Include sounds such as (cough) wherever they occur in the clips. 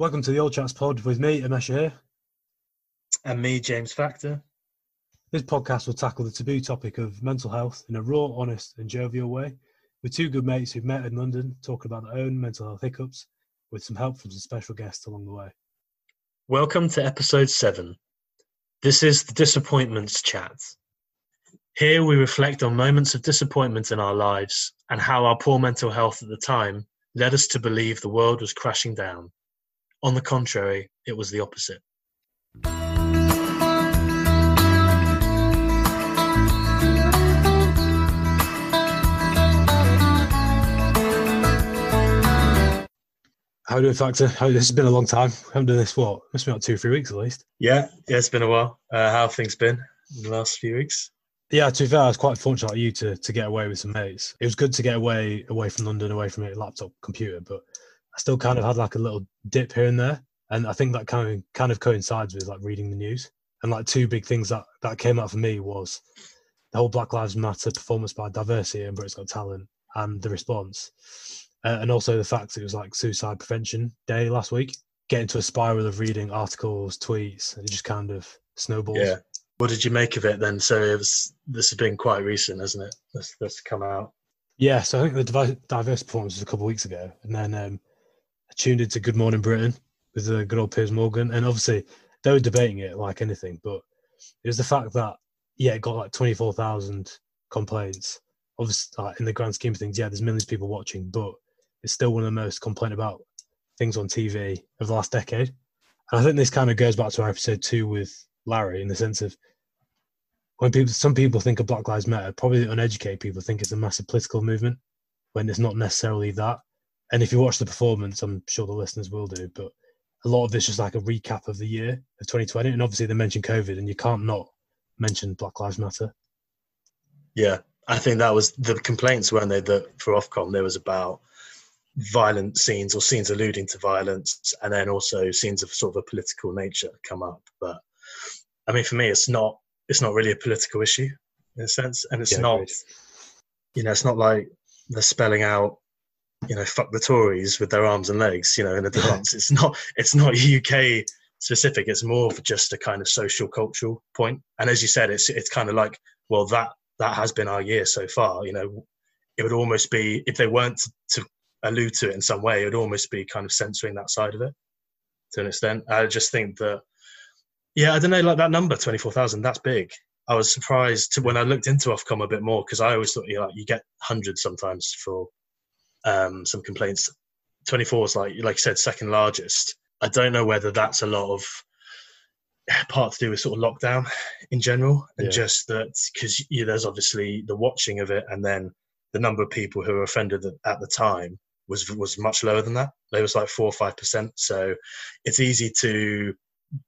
Welcome to the Old Chats Pod with me, Amesha here. And me, James Factor. This podcast will tackle the taboo topic of mental health in a raw, honest, and jovial way, with two good mates who've met in London talking about their own mental health hiccups, with some help from some special guests along the way. Welcome to episode 7. This is the Disappointments Chat. Here we reflect on moments of disappointment in our lives and how our poor mental health at the time led us to believe the world was crashing down. On the contrary, it was the opposite. How do you factor? How, this has been a long time. We haven't done this, what? Must be about two, three weeks at least. Yeah, yeah, it's been a while. Uh, how have things been in the last few weeks? Yeah, to be fair, I was quite fortunate like you to, to get away with some mates. It was good to get away away from London, away from a laptop computer, but I still kind of had like a little dip here and there. And I think that kind of kind of coincides with like reading the news. And like two big things that, that came out for me was the whole Black Lives Matter performance by diversity and Britain's Got Talent and the response. Uh, and also the fact that it was like suicide prevention day last week. Get into a spiral of reading articles, tweets, and it just kind of snowballs. Yeah. What did you make of it then? So it was, this has been quite recent, hasn't it? This, this come out. Yeah, so I think the diverse performance was a couple of weeks ago, and then um, tuned into Good Morning Britain with the good old Piers Morgan, and obviously they were debating it like anything, but it was the fact that yeah, it got like twenty four thousand complaints. Obviously, like, in the grand scheme of things, yeah, there's millions of people watching, but it's still one of the most complained about things on TV of the last decade. And I think this kind of goes back to our episode two with Larry in the sense of when people, some people think of Black Lives Matter, probably uneducated people think it's a massive political movement when it's not necessarily that. And if you watch the performance, I'm sure the listeners will do, but a lot of this is like a recap of the year of 2020. And obviously they mentioned COVID and you can't not mention Black Lives Matter. Yeah, I think that was the complaints, weren't they, that for Ofcom there was about violent scenes or scenes alluding to violence, and then also scenes of sort of a political nature come up. But I mean, for me, it's not it's not really a political issue in a sense, and it's yeah, not you know it's not like they're spelling out you know fuck the Tories with their arms and legs you know in a dance. it's not it's not UK specific. It's more of just a kind of social cultural point. And as you said, it's it's kind of like well that that has been our year so far. You know, it would almost be if they weren't to allude to it in some way, it would almost be kind of censoring that side of it to an extent. I just think that, yeah, I don't know, like that number, 24,000, that's big. I was surprised to, when I looked into Ofcom a bit more because I always thought you know, like you get hundreds sometimes for um, some complaints. 24 is like like you said, second largest. I don't know whether that's a lot of part to do with sort of lockdown in general, and yeah. just that because yeah, there's obviously the watching of it, and then the number of people who were offended at the time was was much lower than that. It was like four or five percent. So it's easy to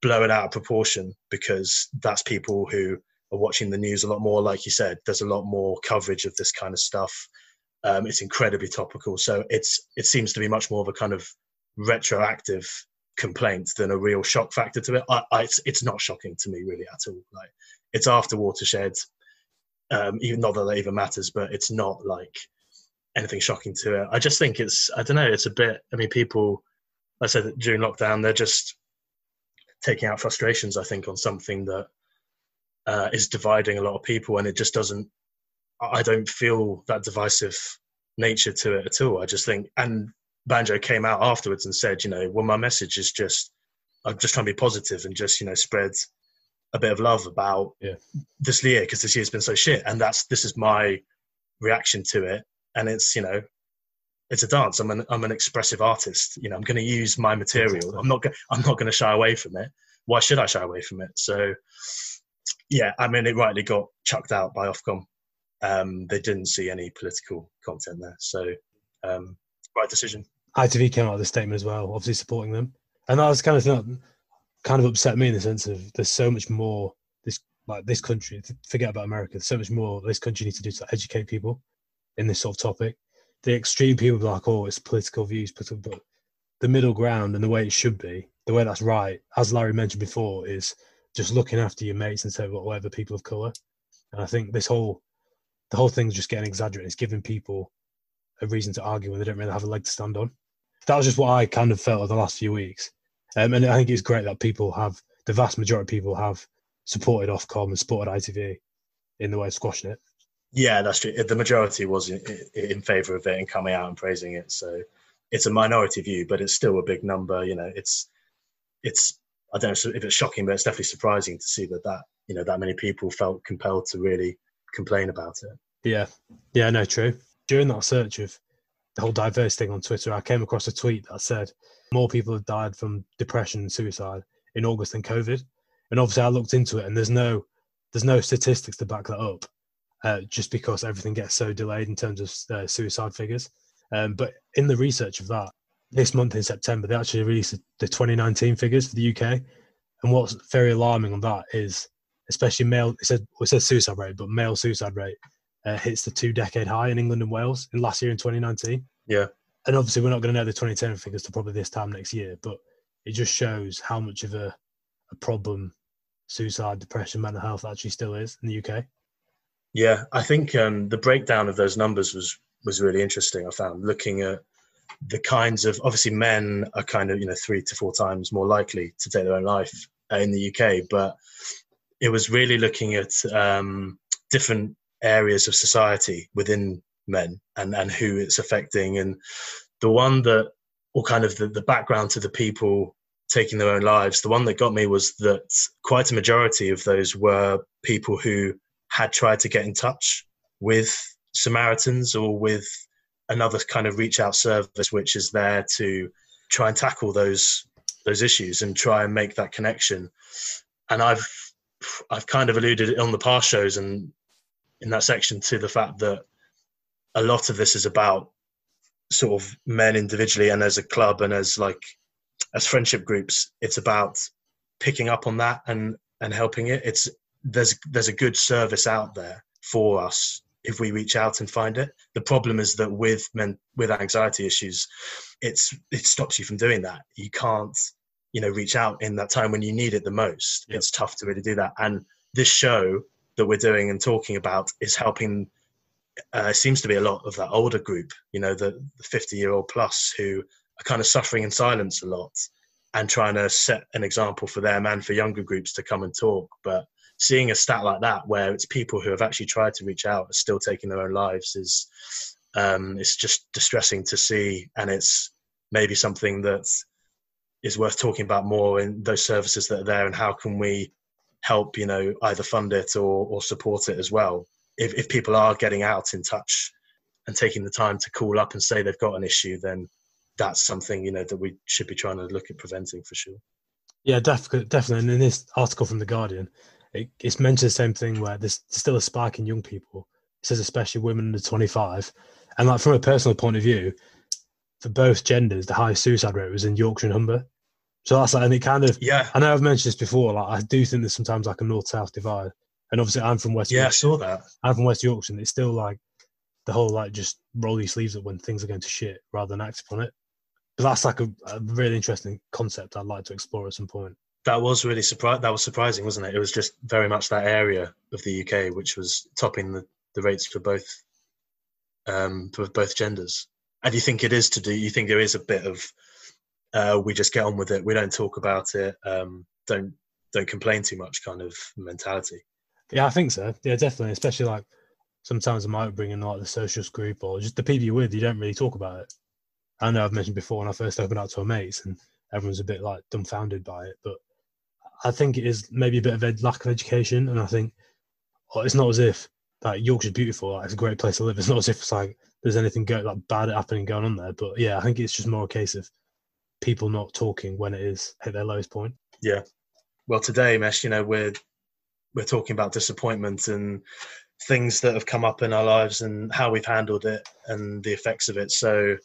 blow it out of proportion because that's people who are watching the news a lot more. Like you said, there's a lot more coverage of this kind of stuff. Um, it's incredibly topical, so it's it seems to be much more of a kind of retroactive complaint than a real shock factor to it. I, I, it's it's not shocking to me really at all. Like it's after watershed, um, even not that that even matters, but it's not like anything shocking to it. I just think it's I don't know. It's a bit. I mean, people. I said during lockdown, they're just taking out frustrations. I think on something that uh, is dividing a lot of people, and it just doesn't. I don't feel that divisive nature to it at all. I just think, and Banjo came out afterwards and said, you know, well, my message is just, I'm just trying to be positive and just, you know, spread a bit of love about yeah. this year because this year's been so shit, and that's this is my reaction to it and it's you know it's a dance. I'm an I'm an expressive artist. You know, I'm going to use my material. I'm not go- I'm not going to shy away from it. Why should I shy away from it? So, yeah, I mean, it rightly got chucked out by Ofcom. Um, they didn't see any political content there, so um, right decision. ITV came out with a statement as well, obviously supporting them, and that was kind of thing kind of upset me in the sense of there's so much more this like this country. Forget about America. There's so much more this country needs to do to educate people in this sort of topic. The extreme people are like, oh, it's political views, but the middle ground and the way it should be, the way that's right, as Larry mentioned before, is just looking after your mates instead of whatever people of color. And I think this whole the whole thing's just getting exaggerated. It's giving people a reason to argue when they don't really have a leg to stand on. That was just what I kind of felt over the last few weeks. Um, and I think it's great that people have the vast majority of people have supported Ofcom and supported ITV in the way of squashing it. Yeah, that's true. The majority was in, in favour of it and coming out and praising it. So it's a minority view, but it's still a big number. You know, it's it's I don't know if it's shocking, but it's definitely surprising to see that that you know that many people felt compelled to really complain about it. Yeah, yeah, no, true. During that search of the whole diverse thing on Twitter, I came across a tweet that said more people have died from depression and suicide in August than COVID. And obviously, I looked into it, and there's no there's no statistics to back that up, uh, just because everything gets so delayed in terms of uh, suicide figures. Um, but in the research of that, this month in September, they actually released the 2019 figures for the UK. And what's very alarming on that is, especially male, it said well, it says suicide rate, but male suicide rate uh, hits the two decade high in England and Wales in last year in 2019. Yeah. And obviously, we're not going to know the 2010 figures to probably this time next year, but it just shows how much of a, a problem suicide, depression, mental health actually still is in the UK. Yeah, I think um, the breakdown of those numbers was was really interesting. I found looking at the kinds of obviously men are kind of you know three to four times more likely to take their own life uh, in the UK, but it was really looking at um, different areas of society within men and and who it's affecting, and the one that or kind of the, the background to the people taking their own lives. The one that got me was that quite a majority of those were people who had tried to get in touch with Samaritans or with another kind of reach out service which is there to try and tackle those those issues and try and make that connection. And I've I've kind of alluded on the past shows and in that section to the fact that a lot of this is about sort of men individually and as a club and as like as friendship groups it's about picking up on that and and helping it it's there's there's a good service out there for us if we reach out and find it. The problem is that with men with anxiety issues, it's it stops you from doing that. You can't, you know, reach out in that time when you need it the most. Yep. It's tough to really do that. And this show that we're doing and talking about is helping. Uh, seems to be a lot of that older group, you know, the, the 50 year old plus who are kind of suffering in silence a lot and trying to set an example for them and for younger groups to come and talk. But seeing a stat like that where it's people who have actually tried to reach out are still taking their own lives is um, it's just distressing to see and it's maybe something that is worth talking about more in those services that are there and how can we help you know either fund it or, or support it as well if, if people are getting out in touch and taking the time to call up and say they've got an issue then that's something you know that we should be trying to look at preventing for sure yeah definitely definitely and in this article from the guardian it, it's mentioned the same thing where there's still a spike in young people. It says especially women under 25, and like from a personal point of view, for both genders, the highest suicide rate was in Yorkshire and Humber. So that's like, and it kind of, yeah. I know I've mentioned this before. Like, I do think there's sometimes like a north south divide, and obviously I'm from West. Yeah, Yorkshire. I saw that. I'm from West Yorkshire. And it's still like the whole like just roll your sleeves up when things are going to shit rather than act upon it. But that's like a, a really interesting concept I'd like to explore at some point that was really surprising. That was surprising, wasn't it? It was just very much that area of the UK which was topping the, the rates for both um, for both genders. And you think it is to do? You think there is a bit of uh, we just get on with it. We don't talk about it. Um, don't don't complain too much kind of mentality. Yeah, I think so. Yeah, definitely. Especially like sometimes I might bring in like the socials group or just the people you're with. You don't really talk about it. I know I've mentioned before when I first opened up to our mates, and everyone's a bit like dumbfounded by it, but I think it is maybe a bit of a lack of education, and I think well, it's not as if like Yorkshire's beautiful, like, it's a great place to live. It's not as if it's like there's anything go, like bad happening going on there. But yeah, I think it's just more a case of people not talking when it is at their lowest point. Yeah. Well, today, Mesh, you know, we're we're talking about disappointment and things that have come up in our lives and how we've handled it and the effects of it. So,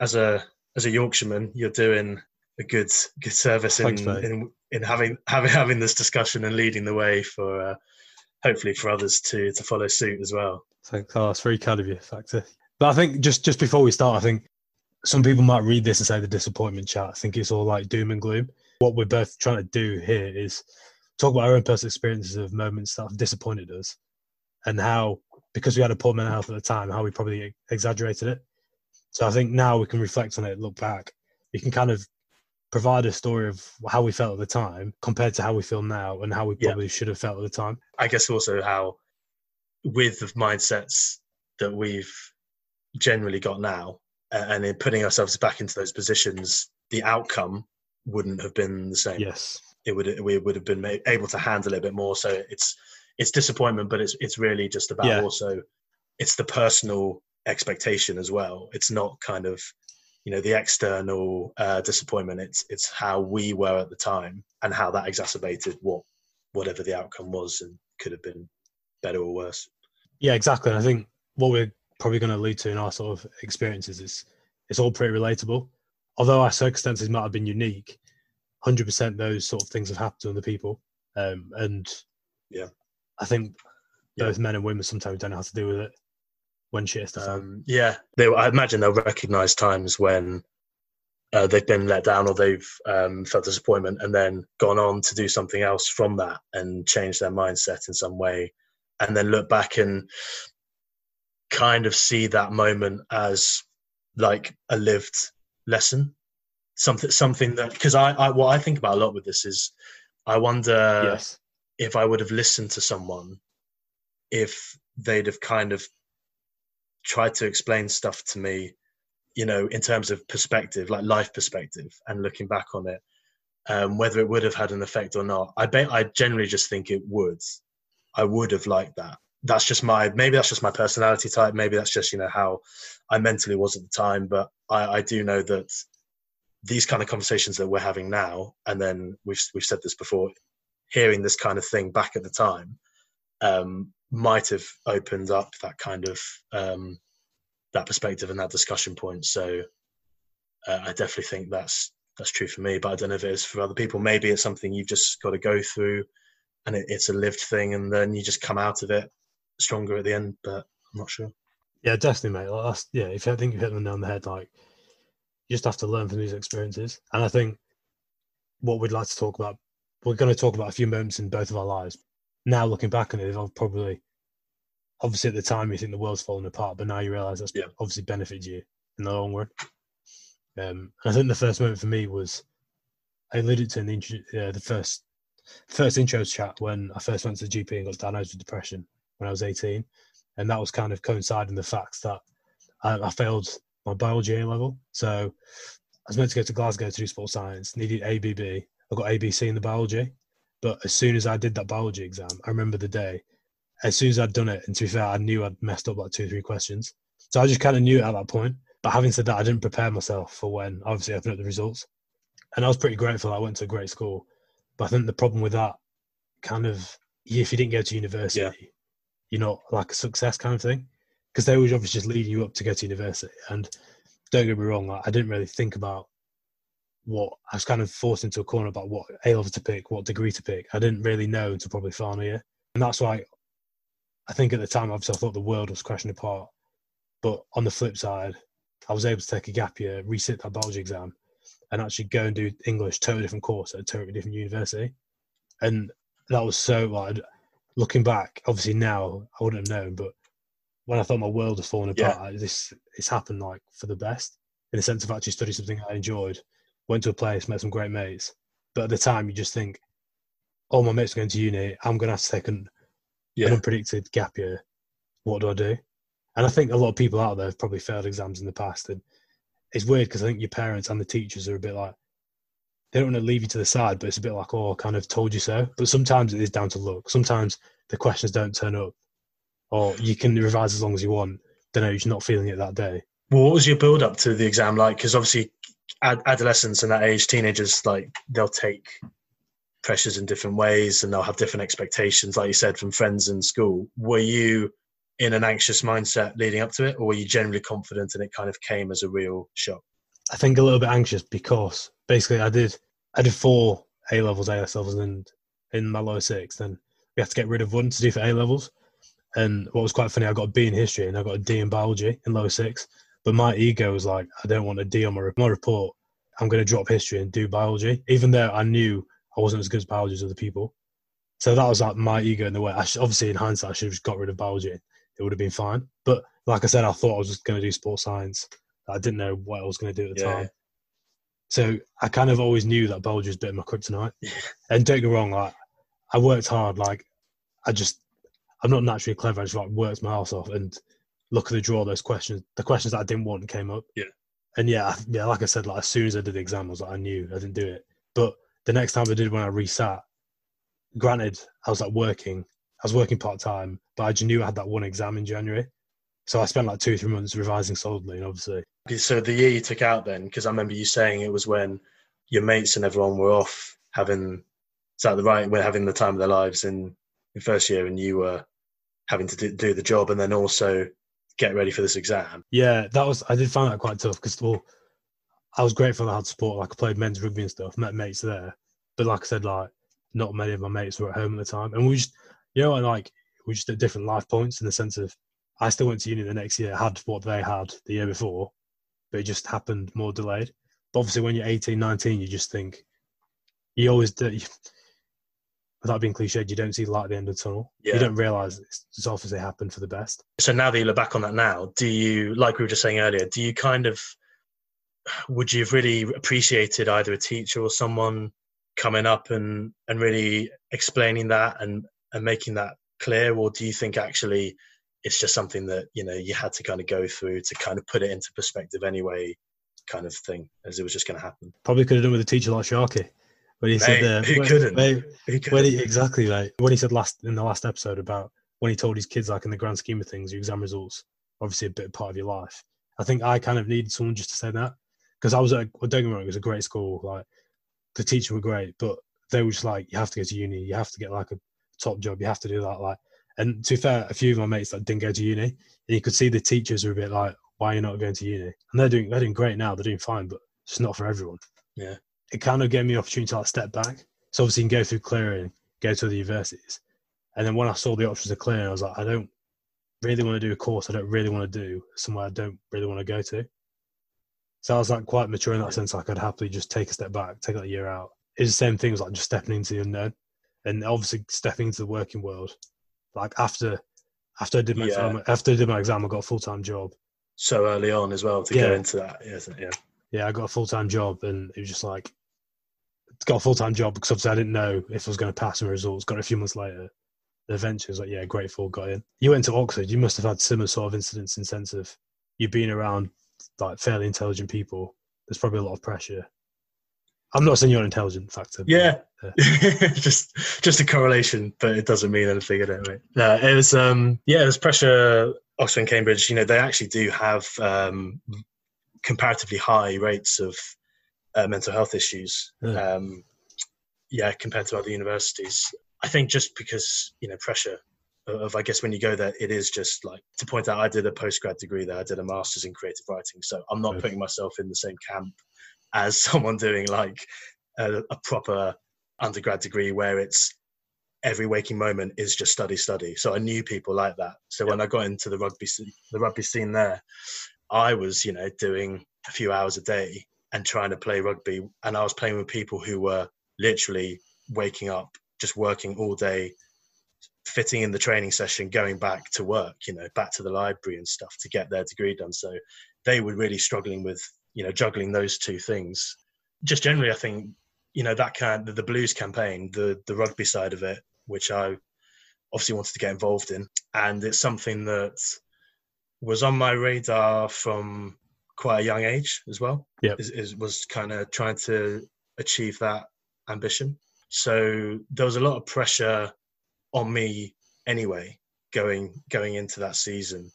as a as a Yorkshireman, you're doing a good good service in, Thanks, in in having having having this discussion and leading the way for uh, hopefully for others to to follow suit as well. Thanks, oh, that's very kind of you, Factor. But I think just just before we start, I think some people might read this and say the disappointment chat. I think it's all like doom and gloom. What we're both trying to do here is talk about our own personal experiences of moments that have disappointed us and how because we had a poor mental health at the time, how we probably exaggerated it. So I think now we can reflect on it, look back. You can kind of provide a story of how we felt at the time compared to how we feel now and how we Yeah. probably should have felt at the time. I guess also how, with the mindsets that we've generally got now, and in putting ourselves back into those positions, the outcome wouldn't have been the same. Yes. It would we would have been able to handle it a bit more. So it's it's disappointment, but it's it's really just about Yeah. also it's the personal expectation as well. It's not kind of you know the external uh, disappointment. It's it's how we were at the time and how that exacerbated what whatever the outcome was and could have been better or worse. Yeah, exactly. And I think what we're probably going to lead to in our sort of experiences is it's all pretty relatable. Although our circumstances might have been unique, hundred percent those sort of things have happened to other people. Um, and Yeah. I think Yeah. both men and women sometimes don't know how to deal with it when shit fan. Um, yeah, they, I imagine they'll recognise times when uh, they've been let down or they've um, felt disappointment and then gone on to do something else from that and change their mindset in some way, and then look back and kind of see that moment as like a lived lesson, something something that because I, I what I think about a lot with this is I wonder yes. if I would have listened to someone, if they'd have kind of tried to explain stuff to me, you know, in terms of perspective, like life perspective, and looking back on it, um, whether it would have had an effect or not. I bet I generally just think it would. I would have liked that. That's just my maybe that's just my personality type. Maybe that's just you know how I mentally was at the time. But I, I do know that these kind of conversations that we're having now, and then we've we've said this before, hearing this kind of thing back at the time um, might have opened up that kind of um, that perspective and that discussion point. So uh, I definitely think that's that's true for me. But I don't know if it is for other people. Maybe it's something you've just got to go through, and it, it's a lived thing, and then you just come out of it stronger at the end. But I'm not sure. Yeah, definitely, mate. Like that's, yeah, if I think you hit them on the head, like you just have to learn from these experiences. And I think what we'd like to talk about, we're going to talk about a few moments in both of our lives. Now looking back on it, I've probably, obviously at the time you think the world's falling apart, but now you realise that's Yeah. obviously benefited you in the long run. Um, I think the first moment for me was, I alluded to in the intro, uh, the first first intro chat when I first went to the GP and got diagnosed with depression when I was 18 and that was kind of coinciding the fact that I, I failed my biology A level. So I was meant to go to Glasgow to do sports science, needed ABB. I got ABC in the biology, but as soon as I did that biology exam, I remember the day. As soon as I'd done it, and to be fair, I knew I'd messed up like two or three questions. So I just kind of knew it at that point. But having said that, I didn't prepare myself for when obviously I opened up the results. And I was pretty grateful I went to a great school. But I think the problem with that kind of, if you didn't go to university, Yeah. You're not like a success kind of thing because they were obviously just leading you up to go to university. And don't get me wrong, like, I didn't really think about what I was kind of forced into a corner about what A level to pick, what degree to pick. I didn't really know until probably final year, and that's why I think at the time obviously I thought the world was crashing apart. But on the flip side, I was able to take a gap year, resit that biology exam, and actually go and do English, totally different course at a totally different university. And that was so like looking back, obviously now I wouldn't have known, but when I thought my world was falling Yeah. apart, I- this it's happened like for the best in the sense of actually studying something I enjoyed, went to a place, met some great mates. But at the time, you just think, "Oh, my mates are going to uni. I'm going to have to take an, an unpredicted gap year. What do I do?" And I think a lot of people out there have probably failed exams in the past, and it's weird because I think your parents and the teachers are a bit like they don't want to leave you to the side, but it's a bit like, "Oh, kind of told you so." But sometimes it is down to luck. Sometimes the questions don't turn up, or you can revise as long as you want. Don't know, you're not feeling it that day. Well, what was your build up to the exam like? Because obviously, ad- adolescents and that age, teenagers, like they'll take pressures in different ways and they'll have different expectations, like you said, from friends in school. Were you in an anxious mindset leading up to it, or were you generally confident and it kind of came as a real shock? I think a little bit anxious because basically I did I did four A levels, AS levels, and in my lower six, then we had to get rid of one to do for A levels. And what was quite funny, I got a B in history and I got a D in biology in lower six. But my ego was like, I don't want a D on my, my report. I'm going to drop history and do biology, even though I knew I wasn't as good as biology as other people. So that was like my ego in the way. I should, obviously, in hindsight, I should have just got rid of biology. It would have been fine. But like I said, I thought I was just going to do sports science. I didn't know what I was going to do at the Yeah. time. So I kind of always knew that biology was a bit of my kryptonite. (laughs) And don't get me wrong, like I worked hard. Like I just, I'm not naturally clever. I just like worked my ass off and look at the draw. Those questions, the questions that I didn't want came up. Yeah. And yeah, I- yeah, like I said, like as soon as I did the exam, I was like, I knew I didn't do it. But the next time I did when I resat, granted, I was like working, I was working part time, but I just knew I had that one exam in January. So I spent like two, three months revising solidly, and obviously, So the year you took out then, because I remember you saying it was when your mates and everyone were off having, is that the right? We're having the time of their lives in in first year, and you were having to do, do the job, and then also get ready for this exam. yeah, that was I did find that quite tough because well, I was grateful I had support. Like I played men's rugby and stuff, met mates there, but like I said, like not many of my mates were at home at the time, and we just, you know, like we just at different life points in the sense of I still went to uni the next year, had what they had the year before, but it just happened more delayed. But obviously, when you're 18, 19, you just think you always do. You, without being cliched, you don't see the light at the end of the tunnel. Yeah. You don't realize it's, it's obviously happened for the best. So now that you look back on that now, do you, like we were just saying earlier, do you kind of, would you have really appreciated either a teacher or someone coming up and, and really explaining that and, and making that clear? Or do you think actually it's just something that, you know, you had to kind of go through to kind of put it into perspective anyway, kind of thing, as it was just going to happen? Probably could have done with a teacher like Sharky. When he said, Mate, uh, who when- couldn't? mate, Who could- when he, exactly like when he said last in the last episode about when he told his kids like in the grand scheme of things your exam results obviously a bit part of your life i think i kind of needed someone just to say that because i was at well, don't get me wrong it was a great school like the teachers were great but they were just like you have to go to uni you have to get like a top job you have to do that like and to fair a few of my mates that didn't go to uni and you could see the teachers were a bit like why are you not going to uni and they're doing they're doing great now they're doing fine but it's not for everyone Yeah. it kind of gave me the opportunity to like step back so obviously you can go through clearing go to the universities. And then when I saw the options of clearing, I was like, I don't really want to do a course I don't really want to do, somewhere I don't really want to go to. So I was like quite mature in that sense. I could happily just take a step back, take that year out. It's the same thing as like just stepping into the unknown. And obviously stepping into the working world. Like after after I did my Yeah. exam after I did my exam, I got a full time job. so early on as well to go into that. Yeah, so- yeah. Yeah, I got a full time job and it was just like got a full time job because obviously I didn't know if I was going to pass my results. Got a few months later. the I was like, yeah, grateful, got in. You went to Oxford. You must have had similar sort of incidents in sense of you being around like fairly intelligent people. There's probably a lot of pressure. I'm not saying you're an intelligent factor. Yeah, Yeah. (laughs) just just a correlation, but it doesn't mean anything. I don't know. No, it was um yeah, it was pressure. Oxford and Cambridge, you know, they actually do have um, comparatively high rates of uh, mental health issues. Yeah. Um, yeah, compared to other universities, I think just because you know pressure of, I guess when you go there, it is just like to point out. I did a postgrad degree there. I did a master's in creative writing, so I'm not Right. putting myself in the same camp as (laughs) someone doing like a, a proper undergrad degree where it's every waking moment is just study study. So i knew people like that. So when i got into the rugby the rugby scene there i was you know doing a few hours a day and trying to play rugby. And i was playing with people who were literally waking up just working all day fitting in the training session going back to work you know back to the library and stuff to get their degree done. So they were really struggling with you know juggling those two things. Just generally i think you know that kind the, the blues campaign the the rugby side of it which i obviously wanted to get involved in. And it's something that was on my radar from quite a young age as well. Yeah, is, is was kind of trying to achieve that ambition. So there was a lot of pressure on me anyway going going into that season.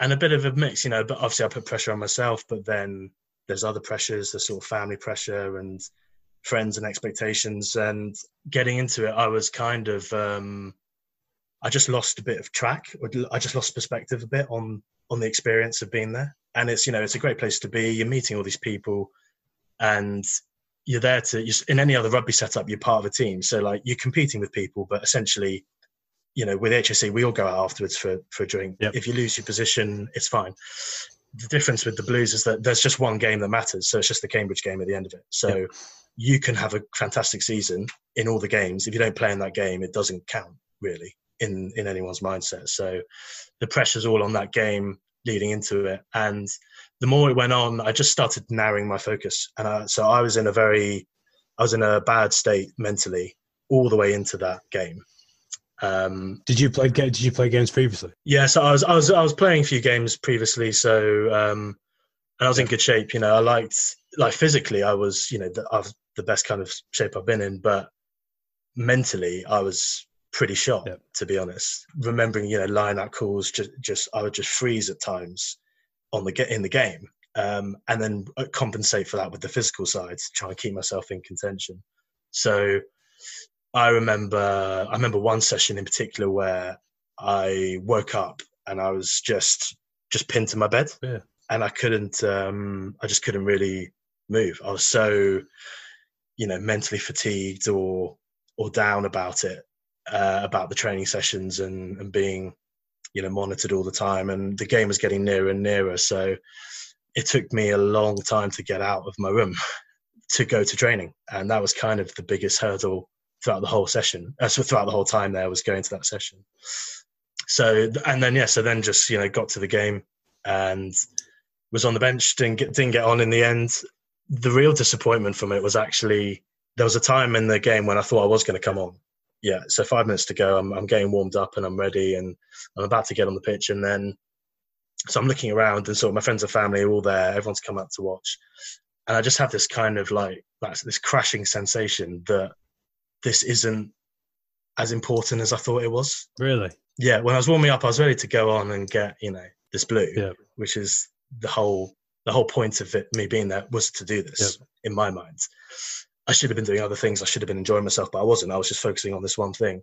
And a bit of a mix you know but obviously i put pressure on myself but then there's other pressures the sort of family pressure and friends and expectations and getting into it i was kind of um i just lost a bit of track or i just lost perspective a bit on on the experience of being there. And it's you know it's a great place to be. You're meeting all these people and you're there to you're, in any other rugby setup you're part of a team. So like you're competing with people but essentially you know with hsc we all go out afterwards for for a drink. Yep. if you lose your position it's fine. The difference with the blues is that there's just one game that matters so it's just the cambridge game at the end of it. So Yep. You can have a fantastic season in all the games if you don't play in that game it doesn't count really in in anyone's mindset so the pressure's all on that game leading into it and the more it went on, I just started narrowing my focus, and I, so I was in a very, I was in a bad state mentally all the way into that game. Um, did you play? Did you play games previously? Yeah, so I was I was I was playing a few games previously, so um, and I was in good shape. You know, I liked like physically, I was you know the, I was the best kind of shape I've been in, but mentally, I was pretty shot yep. to be honest. Remembering you know line out calls, just just I would just freeze at times on the in the game, um, and then uh, compensate for that with the physical side to try and keep myself in contention. So I remember I remember one session in particular where I woke up and I was just just pinned to my bed. Yeah. And I couldn't um I just couldn't really move. I was so you know mentally fatigued or or down about it uh, about the training sessions and and being you know monitored all the time and the game was getting nearer and nearer so it took me a long time to get out of my room (laughs) to go to training and that was kind of the biggest hurdle throughout the whole session. Uh, so throughout the whole time there was going to that session. So and then yeah, so then just you know got to the game and was on the bench. Didn't get didn't get on in the end. The real disappointment from it was actually there was a time in the game when I thought I was going to come on. Yeah, so five minutes to go. I'm I'm getting warmed up and I'm ready and I'm about to get on the pitch and then so I'm looking around and sort of my friends and family are all there. Everyone's come out to watch, and I just have this kind of like this crashing sensation that this isn't as important as I thought it was. Really? Yeah. When I was warming up, I was ready to go on and get you know this blue, yeah. which is the whole the whole point of it. Me being there was to do this yeah. in my mind. I should have been doing other things. I should have been enjoying myself, but I wasn't. I was just focusing on this one thing,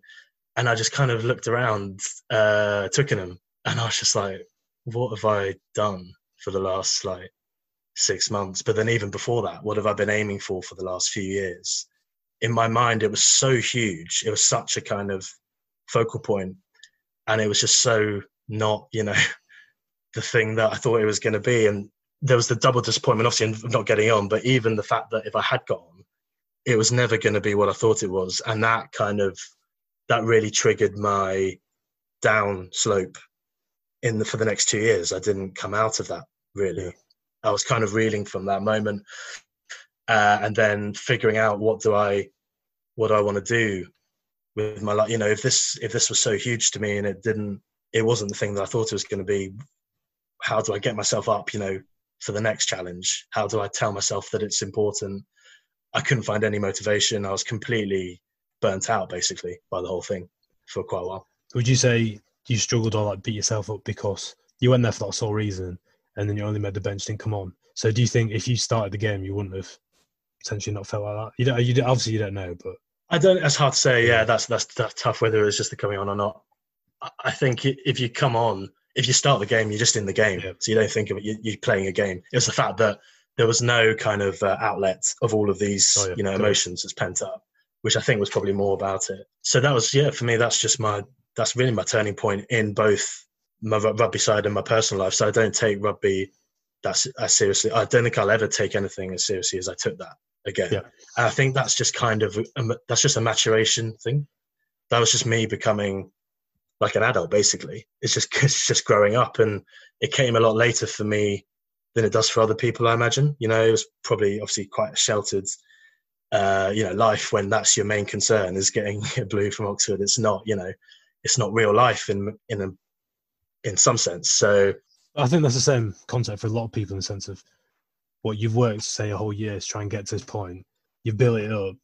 and I just kind of looked around uh, Twickenham, and I was just like, "What have I done for the last like six months?" But then even before that, what have I been aiming for for the last few years? in my mind it was so huge it was such a kind of focal point and it was just so not you know (laughs) the thing that i thought it was going to be and there was the double disappointment obviously of not getting on but even the fact that if i had got on it was never going to be what i thought it was and that kind of that really triggered my down slope in the for the next two years i didn't come out of that really i was kind of reeling from that moment uh, and then figuring out what do I what do I want to do with my life. You know, if this if this was so huge to me and it didn't, it wasn't the thing that I thought it was going to be. How do I get myself up? You know, for the next challenge. How do I tell myself that it's important? I couldn't find any motivation. I was completely burnt out, basically, by the whole thing for quite a while. Would you say you struggled or like beat yourself up because you went there for that sole reason, and then you only made the bench didn't come on? So do you think if you started the game, you wouldn't have potentially not felt like that? You don't. You obviously you don't know, but I don't. It's hard to say. Yeah, that's that's, that's tough whether it's just the coming on or not. I think if you come on, if you start the game, you're just in the game, yeah. so you don't think of it. You're playing a game. It's the fact that there was no kind of uh, outlet of all of these, oh, yeah. you know, emotions that's pent up, which I think was probably more about it. So that was, yeah, for me, that's just my, that's really my turning point in both my rugby side and my personal life. So I don't take rugby that's as seriously. I don't think I'll ever take anything as seriously as I took that again. Yeah. And I think that's just kind of a, that's just a maturation thing. That was just me becoming like an adult, basically. It's just (laughs) it's just growing up, and it came a lot later for me than it does for other people. I imagine. You know, it was probably obviously quite a sheltered, uh, you know, life when that's your main concern is getting (laughs) a blue from Oxford. It's not, you know, it's not real life in in a in some sense. So I think that's the same concept for a lot of people in the sense of what you've worked, say, a whole year to try and get to this point. You've built it up,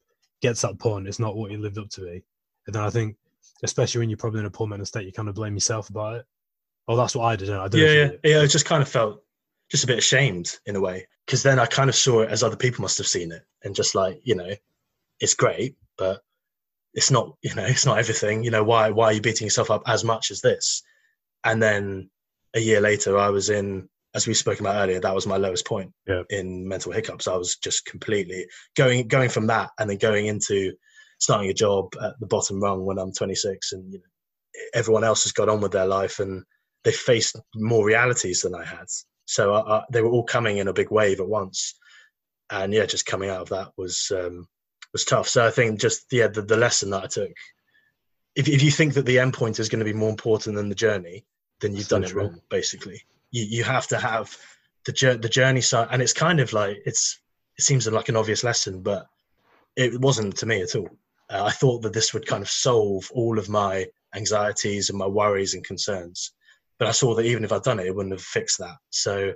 gets that point. It's not what you lived up to be. And then I think, especially when you're probably in a poor mental state, you kind of blame yourself about it. Oh, that's what I did. I don't yeah, yeah, yeah. I just kind of felt just a bit ashamed in a way because then I kind of saw it as other people must have seen it and just like you know, it's great, but it's not you know (laughs) it's not everything. You know why why are you beating yourself up as much as this? And then a year later, I was in as we spoke about earlier, that was my lowest point yeah. in mental hiccups. I was just completely going going from that and then going into starting a job at the bottom rung when I'm 26, and you know, everyone else has got on with their life and they faced more realities than I had. So I, I, they were all coming in a big wave at once, and yeah, just coming out of that was um, was tough. So I think just yeah, the, the lesson that I took. If, if you think that the end point is going to be more important than the journey, then you've That's done it wrong, basically you, you have to have the the journey side, and it's kind of like it's it seems like an obvious lesson, but it wasn't to me at all. Uh, I thought that this would kind of solve all of my anxieties and my worries and concerns, but I saw that even if I'd done it, it wouldn't have fixed that. So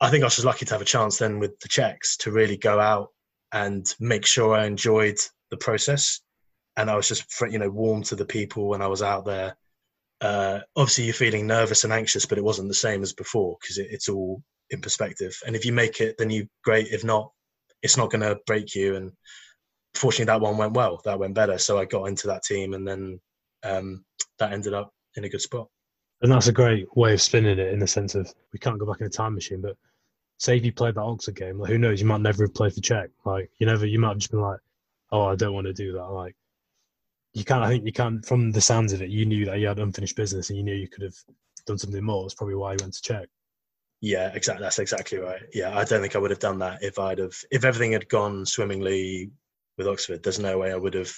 I think I was just lucky to have a chance then with the Czechs to really go out and make sure I enjoyed the process, and I was just you know warm to the people when I was out there. Uh, obviously, you're feeling nervous and anxious, but it wasn't the same as before because it, it's all in perspective. And if you make it, then you great. If not, it's not going to break you. And fortunately, that one went well. That went better. So I got into that team, and then um, that ended up in a good spot. And that's a great way of spinning it in the sense of we can't go back in a time machine, but say if you played that Oxford game, like who knows, you might never have played for Czech. Like you never, you might have just been like, oh, I don't want to do that. Like you can't. I think you can't. From the sounds of it, you knew that you had unfinished business, and you knew you could have done something more. That's probably why you went to Czech. Yeah, exactly. That's exactly right. Yeah, I don't think I would have done that if I'd have if everything had gone swimmingly with Oxford. There's no way I would have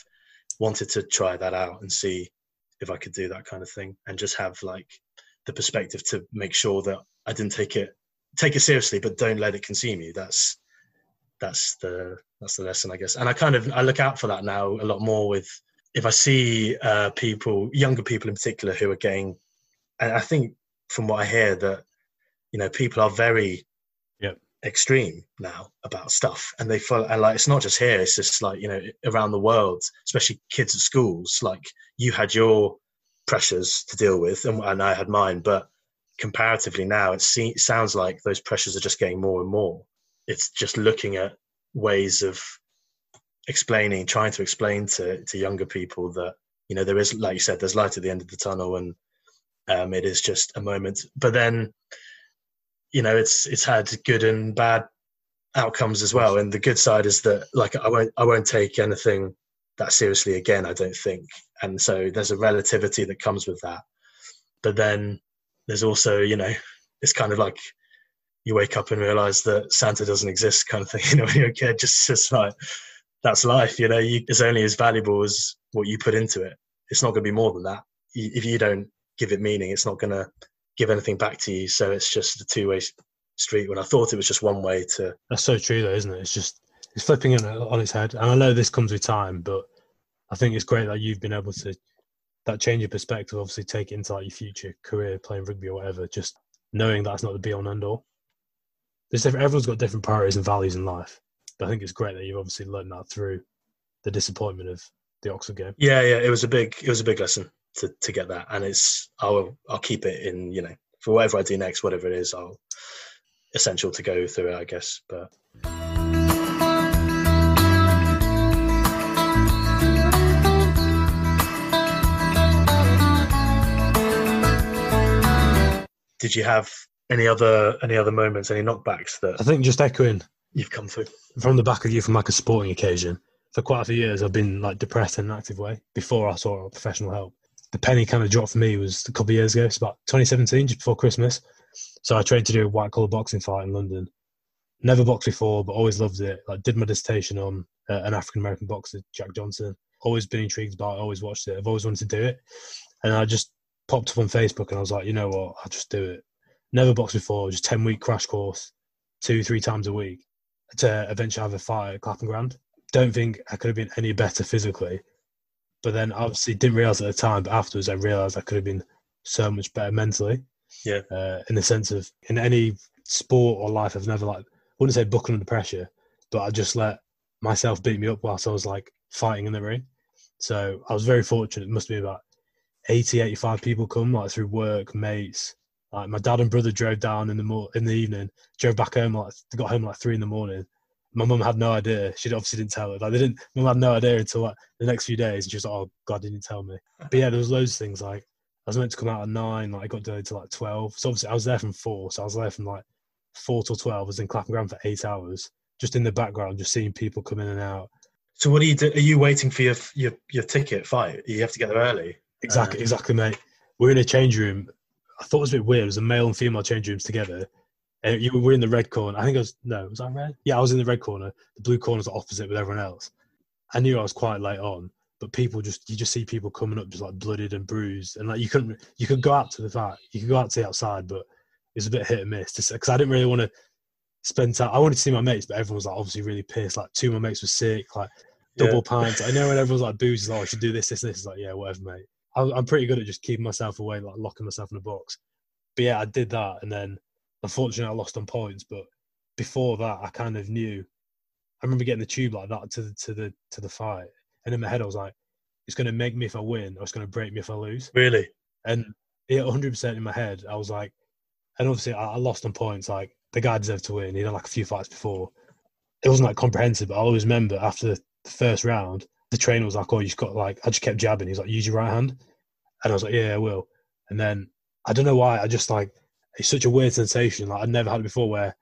wanted to try that out and see if I could do that kind of thing and just have like the perspective to make sure that I didn't take it take it seriously, but don't let it consume you. That's that's the that's the lesson, I guess. And I kind of I look out for that now a lot more with if I see uh, people, younger people in particular, who are getting, and I think from what I hear that you know people are very. Extreme now about stuff. And they follow and like it's not just here it's just like you know around the world especially kids at schools like you had your pressures to deal with and, and i had mine but comparatively now it se- sounds like those pressures are just getting more and more. It's just looking at ways of explaining trying to explain to to younger people that you know there is like you said there's light at the end of the tunnel and um, it is just a moment. But then you know it's it's had good and bad outcomes as well. And the good side is that like i won't i won't take anything that seriously again i don't think. And so there's a relativity that comes with that. But then there's also you know it's kind of like you wake up and realize that santa doesn't exist kind of thing (laughs) you know when you're a kid. Just just like that's life you know. You, it's only as valuable as what you put into it. It's not going to be more than that. If you don't give it meaning it's not going to give anything back to you. So it's just a two way street when I thought it was just one way to. That's so true, though, isn't it? It's just it's flipping it on its head. And I know this comes with time, but I think it's great that you've been able to that change your perspective. Obviously, take it into like your future career, playing rugby or whatever. Just knowing that's not the be all and end all. There's everyone's got different priorities and values in life, but I think it's great that you've obviously learned that through the disappointment of the Oxford game. Yeah, yeah, it was a big, it was a big lesson to to get that, and it's I'll I'll keep it in you know for whatever I do next, whatever it is, I'll essential to go through it, I guess. But did you have any other any other moments, any knockbacks that I think just echoing you've come through from the back of you from like a sporting occasion. For quite a few years, I've been like depressed in an active way before I saw professional help the penny kind of dropped for me was a couple of years ago. It's about 2017, just before Christmas. So I trained to do a white collar boxing fight in London. Never boxed before, but always loved it. Like did my dissertation on uh, an African American boxer, Jack Johnson. Always been intrigued by it. Always watched it. I've always wanted to do it. And I just popped up on Facebook and I was like, you know what? I'll just do it. Never boxed before. Just 10 week crash course, two, three times a week to eventually have a fight at Clapham Grand. Don't think I could have been any better physically but then obviously didn't realize at the time, but afterwards I realized I could have been so much better mentally. Yeah. Uh, in the sense of in any sport or life, I've never like I wouldn't say buckle under pressure, but I just let myself beat me up whilst I was like fighting in the ring. So I was very fortunate. It must be about 80, 85 people come like through work, mates. Like my dad and brother drove down in the mo- in the evening, drove back home like got home like three in the morning, my mum had no idea. She obviously didn't tell her. Like they didn't. Mum had no idea until like the next few days, and she was like, "Oh God, didn't tell me." But yeah, there was loads of things. Like I was meant to come out at nine. Like I got delayed to like twelve. So obviously I was there from four. So I was there from like four till twelve. I was in Clapham Grand for eight hours, just in the background, just seeing people come in and out. So what are you do? Are you waiting for your your your ticket fight? You have to get there early. Exactly, uh, exactly, mate. We're in a change room. I thought it was a bit weird. It was a male and female change rooms together and you were in the red corner. I think I was no, was I red? Yeah, I was in the red corner. The blue corner's opposite with everyone else. I knew I was quite late on, but people just you just see people coming up just like blooded and bruised, and like you couldn't you could go out to the fact you could go out to the outside, but was a bit hit and miss because I didn't really want to spend time. I wanted to see my mates, but everyone was like obviously really pissed. Like two of my mates were sick, like double yeah. pints. I know when everyone's like booze, like, oh, I should do this, this, this. It's like, yeah, whatever, mate. I'm pretty good at just keeping myself away, like locking myself in a box. But yeah, I did that, and then unfortunately I lost on points. But before that, I kind of knew. I remember getting the tube like that to the to the to the fight, and in my head I was like, "It's going to make me if I win, or it's going to break me if I lose." Really? And yeah, 100 percent in my head, I was like, and obviously I, I lost on points. Like the guy deserved to win. He had like a few fights before. It wasn't like comprehensive, but I always remember after the first round, the trainer was like, "Oh, you just got like," I just kept jabbing. He's like, "Use your right hand," and I was like, "Yeah, I will." And then I don't know why, I just like it's such a weird sensation. Like I'd never had it before, where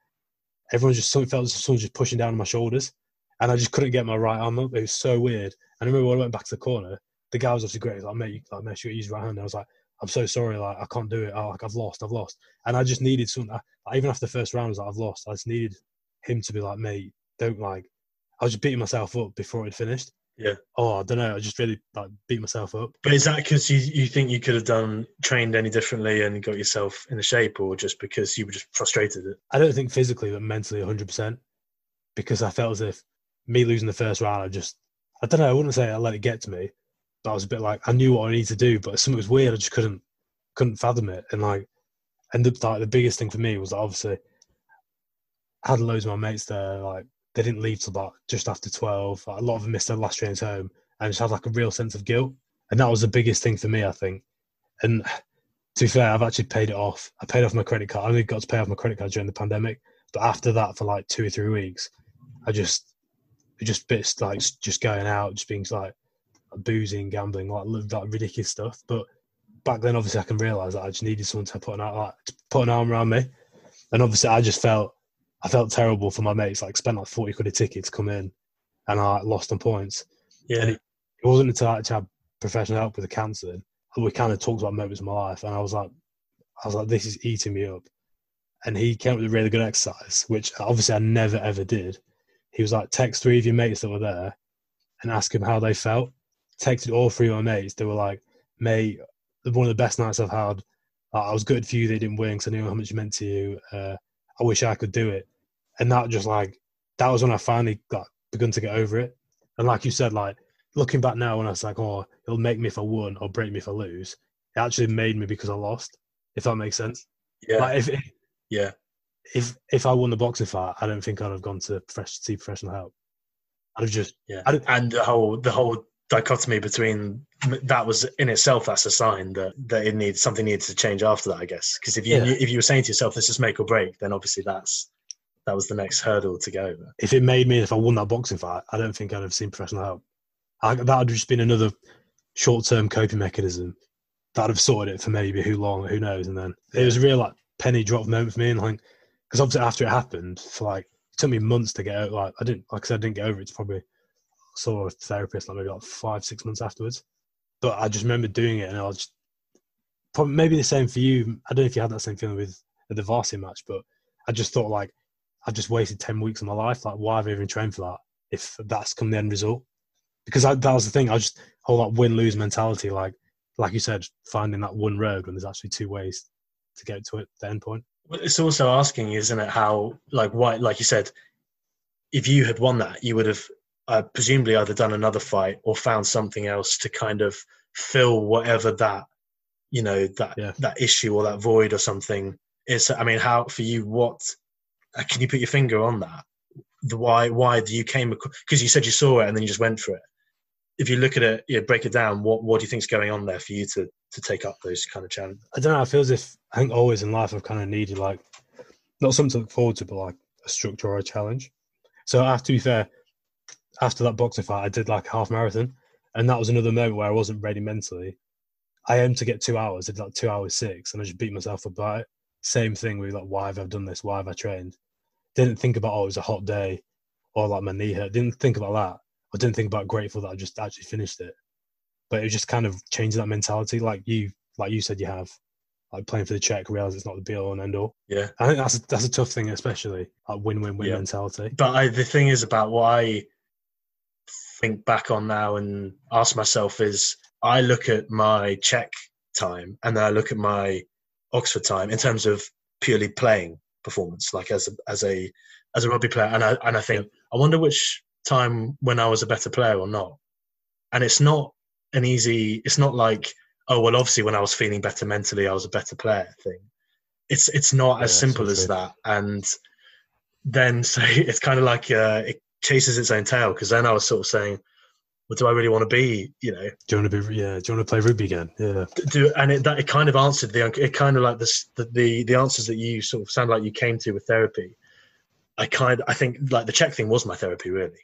everyone just felt someone just pushing down on my shoulders, and I just couldn't get my right arm up. It was so weird. And I remember when I went back to the corner, the guy was obviously great. He's like, "Mate, you, like, you use your right hand." And I was like, "I'm so sorry, like I can't do it. Oh, like I've lost, I've lost." And I just needed something. even after the first round, I was like, "I've lost." I just needed him to be like, "Mate, don't like." I was just beating myself up before it finished. Yeah. Oh, I don't know. I just really like beat myself up. But is that because you, you think you could have done trained any differently and got yourself in the shape, or just because you were just frustrated? I don't think physically, but mentally, 100. percent Because I felt as if me losing the first round, I just I don't know. I wouldn't say I let it get to me, but I was a bit like I knew what I needed to do, but something was weird. I just couldn't couldn't fathom it, and like, and the like the biggest thing for me was obviously I had loads of my mates there, like they didn't leave till about just after 12. A lot of them missed their last trains home and just had like a real sense of guilt. And that was the biggest thing for me, I think. And to be fair, I've actually paid it off. I paid off my credit card. I only got to pay off my credit card during the pandemic. But after that, for like two or three weeks, I just, just bits like just going out, just being like boozing, gambling, like, like ridiculous stuff. But back then, obviously, I can realize that I just needed someone to put an, like, put an arm around me. And obviously, I just felt I felt terrible for my mates. Like spent like forty quid a ticket to come in, and I lost on points. Yeah, it, it, wasn't until I actually had professional help with the counselling we kind of talked about moments in my life, and I was like, I was like, this is eating me up. And he came up with a really good exercise, which obviously I never ever did. He was like, text three of your mates that were there, and ask them how they felt. Texted all three of my mates. They were like, mate, one of the best nights I've had. I was good for you. They didn't win because I knew how much it meant to you. Uh, I wish I could do it and that just like that was when I finally got begun to get over it. And like you said, like looking back now, when I was like, oh, it'll make me if I won or break me if I lose. It actually made me because I lost. If that makes sense. Yeah. Like if, yeah. If if I won the boxing fight, I don't think I'd have gone to fresh, see professional help. I'd have just yeah. and the whole the whole dichotomy between that was in itself that's a sign that that it needs something needs to change after that i guess because if you yeah. if you were saying to yourself this is make or break then obviously that's that was the next hurdle to go over. If it made me, if I won that boxing fight, I don't think I'd have seen professional help. I, that would have just been another short-term coping mechanism. That'd have sorted it for maybe who long, who knows. And then it was a real like penny drop moment for me, and like because obviously after it happened, for like it took me months to get out. Like I didn't, like I said, I didn't get over it. It's probably saw a therapist like maybe like five, six months afterwards. But I just remember doing it, and I was just, probably maybe the same for you. I don't know if you had that same feeling with the varsity match, but I just thought like I've just wasted 10 weeks of my life. Like, why have I even trained for that if that's come the end result? Because I, that was the thing. I just whole that win lose mentality. Like, like you said, finding that one road when there's actually two ways to get to it, the end point. It's also asking, isn't it, how, like, why, like you said, if you had won that, you would have uh, presumably either done another fight or found something else to kind of fill whatever that, you know, that yeah. that issue or that void or something is. I mean, how for you, what Uh, can you put your finger on that? The why why you came because you said you saw it and then you just went for it. If you look at it, you know, break it down. What what do you think is going on there for you to to take up those kind of challenges? I don't know. I feel as if I think always in life I've kind of needed like not something to look forward to, but like a structure or a challenge. So I have to be fair. After that boxing fight, I did like a half marathon, and that was another moment where I wasn't ready mentally. I aimed to get two hours. Did like two hours six, and I just beat myself up by it. Same thing with like why have I done this? Why have I trained? Didn't think about oh it was a hot day or like my knee hurt. Didn't think about that. I didn't think about grateful that I just actually finished it. But it just kind of changed that mentality, like you like you said you have, like playing for the Czech, realize it's not the be all and end all. Yeah, I think that's a, that's a tough thing, especially like win win win yeah. mentality. But I, the thing is about what I think back on now and ask myself is I look at my Czech time and then I look at my Oxford time in terms of purely playing performance, like as a as a as a rugby player. And I and I think I wonder which time when I was a better player or not. And it's not an easy. It's not like oh well, obviously when I was feeling better mentally, I was a better player thing. It's it's not Yeah, as simple as that. And then (laughs) so it's kind of like uh, it chases its own tail because then I was sort of saying, well, do I really want to be? You know, Do you want to be? Yeah. Do you want to play rugby again? Yeah. do and it that it kind of answered the it kind of like this the, the the answers that you sort of sound like you came to with therapy i kind i think like the Czech thing was my therapy really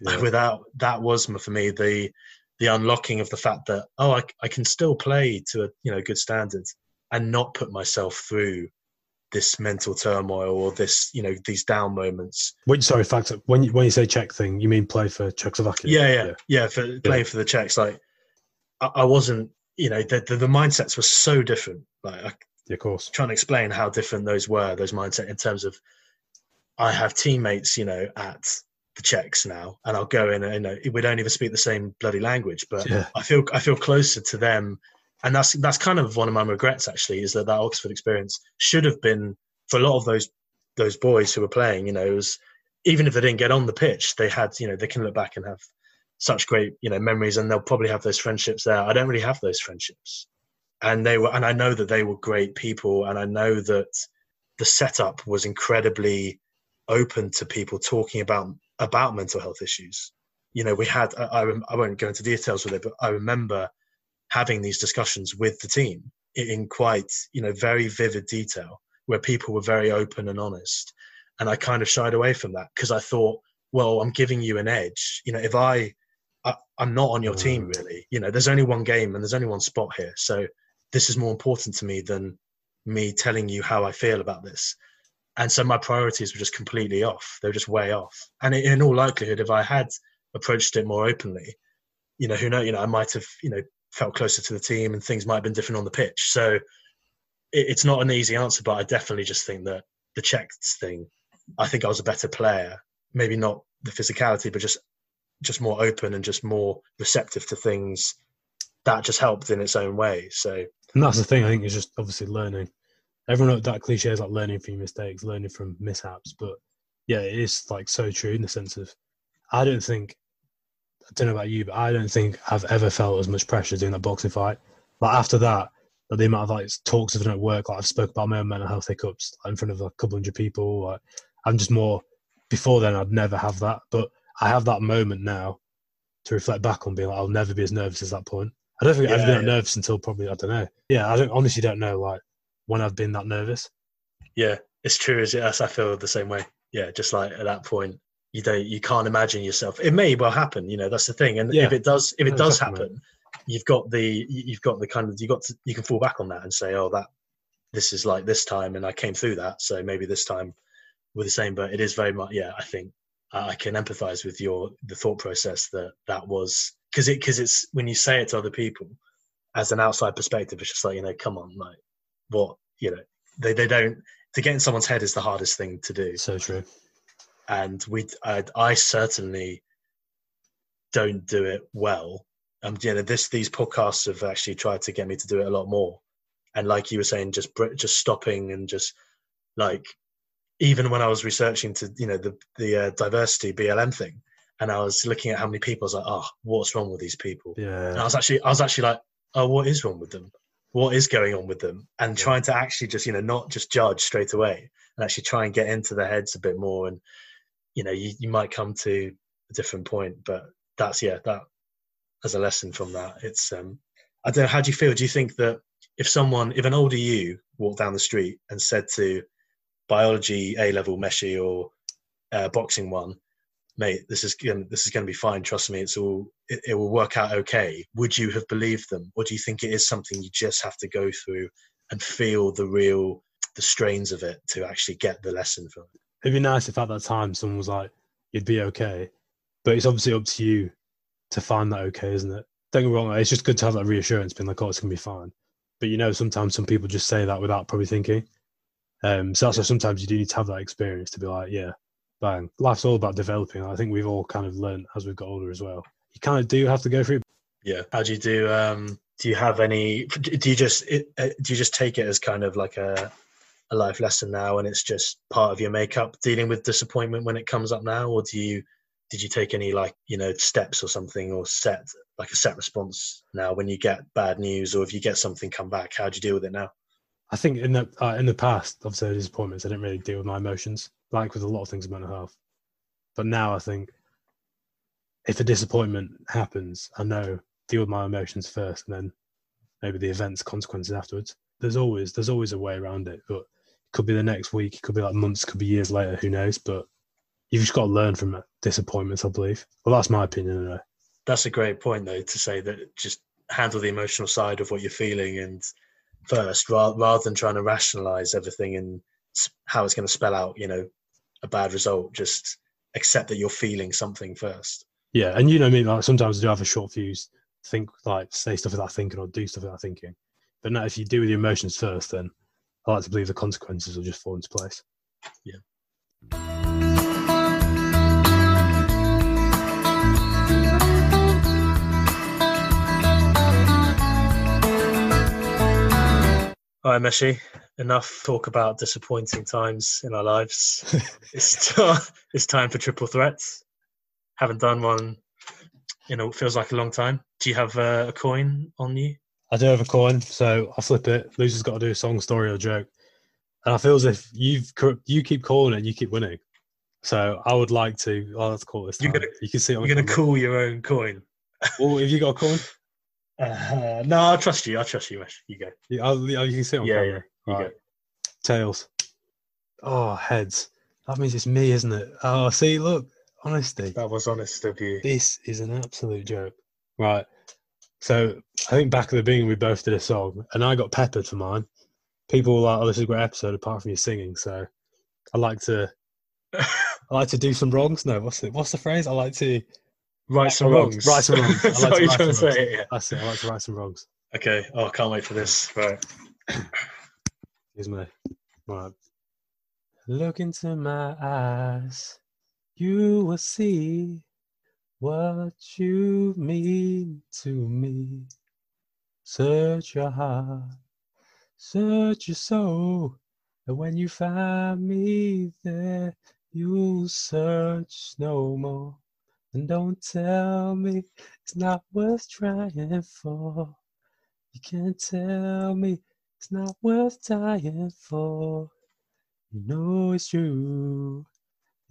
yeah. (laughs) without that was for me the the unlocking of the fact that oh I, I can still play to a you know good standard and not put myself through this mental turmoil or this you know these down moments Wait, sorry, fact. When you when you say Czech thing, you mean play for Czechoslovakia? yeah yeah yeah, for playing for the czechs like I, I wasn't you know the, the the mindsets were so different like I, Yeah, of course. trying to explain how different those were, those mindset in terms of I have teammates, you know, at the Czechs now, and I'll go in and you know we don't even speak the same bloody language, but Yeah. I feel I feel closer to them, and that's that's kind of one of my regrets actually is that that Oxford experience should have been for a lot of those those boys who were playing, you know, was even if they didn't get on the pitch, they had you know they can look back and have such great you know memories, and they'll probably have those friendships there. I don't really have those friendships and they were and i know that they were great people and i know that the setup was incredibly open to people talking about about mental health issues you know we had i, I I won't go into details with it but i remember having these discussions with the team in quite you know very vivid detail where people were very open and honest and i kind of shied away from that because i thought well i'm giving you an edge you know if i I, I'm not on your team Mm. really. You know, there's only one game and there's only one spot here. So this is more important to me than me telling you how I feel about this. And so my priorities were just completely off. They were just way off. And in in all likelihood, if I had approached it more openly, you know, who know, you know, I might have, you know, felt closer to the team and things might have been different on the pitch. So it, it's not an easy answer, but I definitely just think that the Czechs thing, I think I was a better player. Maybe not the physicality, but just just more open and just more receptive to things. That just helped in its own way. So And that's the thing. I think is just obviously learning. Everyone that cliche is like learning from your mistakes, learning from mishaps. But yeah, it is like so true in the sense of I don't think I don't know about you, but I don't think I've ever felt as much pressure doing that boxing fight. Like after that, like, the amount of like talks I've done at work, like I've spoke about my own mental health hiccups like, in front of a couple hundred people. Like I'm just more. Before then, I'd never have that, but I have that moment now to reflect back on, being like, I'll never be as nervous as that point. I don't think I've Yeah, been that nervous until probably I don't know. Yeah, I don't honestly don't know like when I've been that nervous. yeah, it's true as yes, I feel the same way. Yeah, just like at that point, you don't, you can't imagine yourself. It may well happen, you know. That's the thing. And Yeah. if it does, if it No, does exactly, happen, you've got the, you've got the kind of, you got to, you can fall back on that and say, oh, that this is like this time, and I came through that, so maybe this time we're the same. But it is very much, yeah. I think I can empathize with your the thought process that that was because it because it's when you say it to other people as an outside perspective, it's just like you know, come on, like what you know, they they don't to get in someone's head is the hardest thing to do So true. And we I, I certainly don't do it well. Um you know this these podcasts have actually tried to get me to do it a lot more. And like you were saying just just stopping and just like even when i was researching to you know the the uh, diversity blm thing and i was looking at how many people i was like oh what's wrong with these people? And i was actually i was actually like oh what is wrong with them? What is going on with them? And Yeah. trying to actually just you know not just judge straight away and actually try and get into their heads a bit more and you know you, you might come to a different point but that's yeah that as a lesson from that it's um i don't know how do you feel? Do you think that if someone if an older you walked down the street and said to biology a level meshi or uh, boxing one mate this is gonna this is gonna be fine trust me it's all it, it will work out okay would you have believed them? Or do you think it is something you just have to go through and feel the real the strains of it to actually get the lesson from it it'd be nice if at that time someone was like, "You'd be okay," but it's obviously up to you to find that okay, isn't it? Don't get me wrong. It's just good to have that reassurance, being like, "Oh, it's gonna be fine." But you know, sometimes some people just say that without probably thinking. Um, so that's why sometimes you do need to have that experience to be like, "Yeah, bang." Life's all about developing. I think we've all kind of learned as we've got older as well. You kind of do have to go through. Yeah. How do you do? Um, do you have any? Do you just uh, do you just take it as kind of like a a life lesson now and it's just part of your makeup dealing with disappointment when it comes up now or do you did you take any like you know steps or something or set like a set response now when you get bad news or if you get something come back how do you deal with it now I think in the uh, in the past, obviously disappointments, I didn't really deal with my emotions, like with a lot of things in mental health. But now I think if a disappointment happens, I know deal with my emotions first, and then maybe the events consequences afterwards. There's always there's always a way around it, but could be the next week, it could be like months, could be years later, who knows? But you've just got to learn from disappointments, I believe. Well, that's my opinion anyway. That's a great point, though, to say that just handle the emotional side of what you're feeling and first, rather, rather than trying to rationalize everything and how it's going to spell out, you know, a bad result. Just accept that you're feeling something first. Yeah, and you know, I mean, like sometimes I do have a short fuse, think like say stuff without thinking or do stuff without thinking. But now, if you do with your emotions first, then I like to believe the consequences will just fall into place. Yeah. All right, Meshi, enough talk about disappointing times in our lives. (laughs) it's, it's time for triple threats. Haven't done one in a, feels like a long time. Do you have uh, a coin on you? I do have a coin, so I flip it. Loser's got to do a song, story, or joke. And I feel as if you've you keep calling it, you keep winning. So I would like to. Oh, let's call this. Time. You're gonna, you can see. You're going to call your own coin. well, have you got a coin? (laughs) Uh, no, I trust you. I trust you, Mesh. You go. Yeah, I'll, you can sit on yeah, camera. Yeah, you right. go. Tails. Oh, heads. That means it's me, isn't it? Oh, see, look, honesty. That was honest of you. This is an absolute joke. Right. So I think back at the beginning we both did a song, and I got peppered for mine. People were like, "Oh, this is a great episode." Apart from you singing, so I like to, I like to do some wrongs. No, what's it? What's the phrase? I like to Right some wrongs. Right some wrongs. (laughs) That's like what you're trying to say. Yeah. That's it. I like to right some wrongs. Okay. Oh, I can't wait for this. Right. Here's my. Right. Look into my eyes. You will see what you mean to me. Search your heart. Search your soul. And when you find me there, you'll search no more. And don't tell me it's not worth trying for. You can't tell me it's not worth dying for. You know it's true.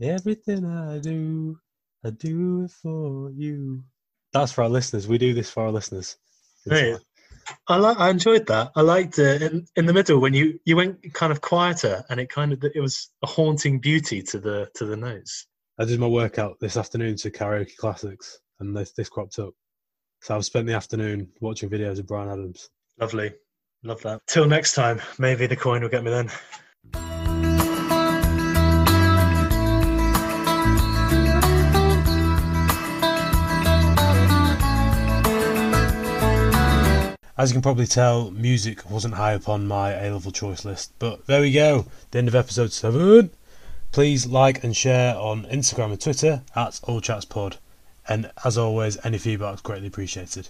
Everything I do, I do it for you. That's for our listeners. We do this for our listeners. Hey, I like. I enjoyed that. I liked it in, in the middle when you you went kind of quieter, and it kind of it was a haunting beauty to the to the notes. I did my workout this afternoon to karaoke classics, and this this cropped up. So I've spent the afternoon watching videos of Bryan Adams. Lovely, love that. Till next time, maybe the coin will get me then. As you can probably tell, music wasn't high upon my A level choice list, but there we go, the end of episode 7. Please like and share on Instagram and Twitter at All Chats Pod. And as always, any feedback is greatly appreciated.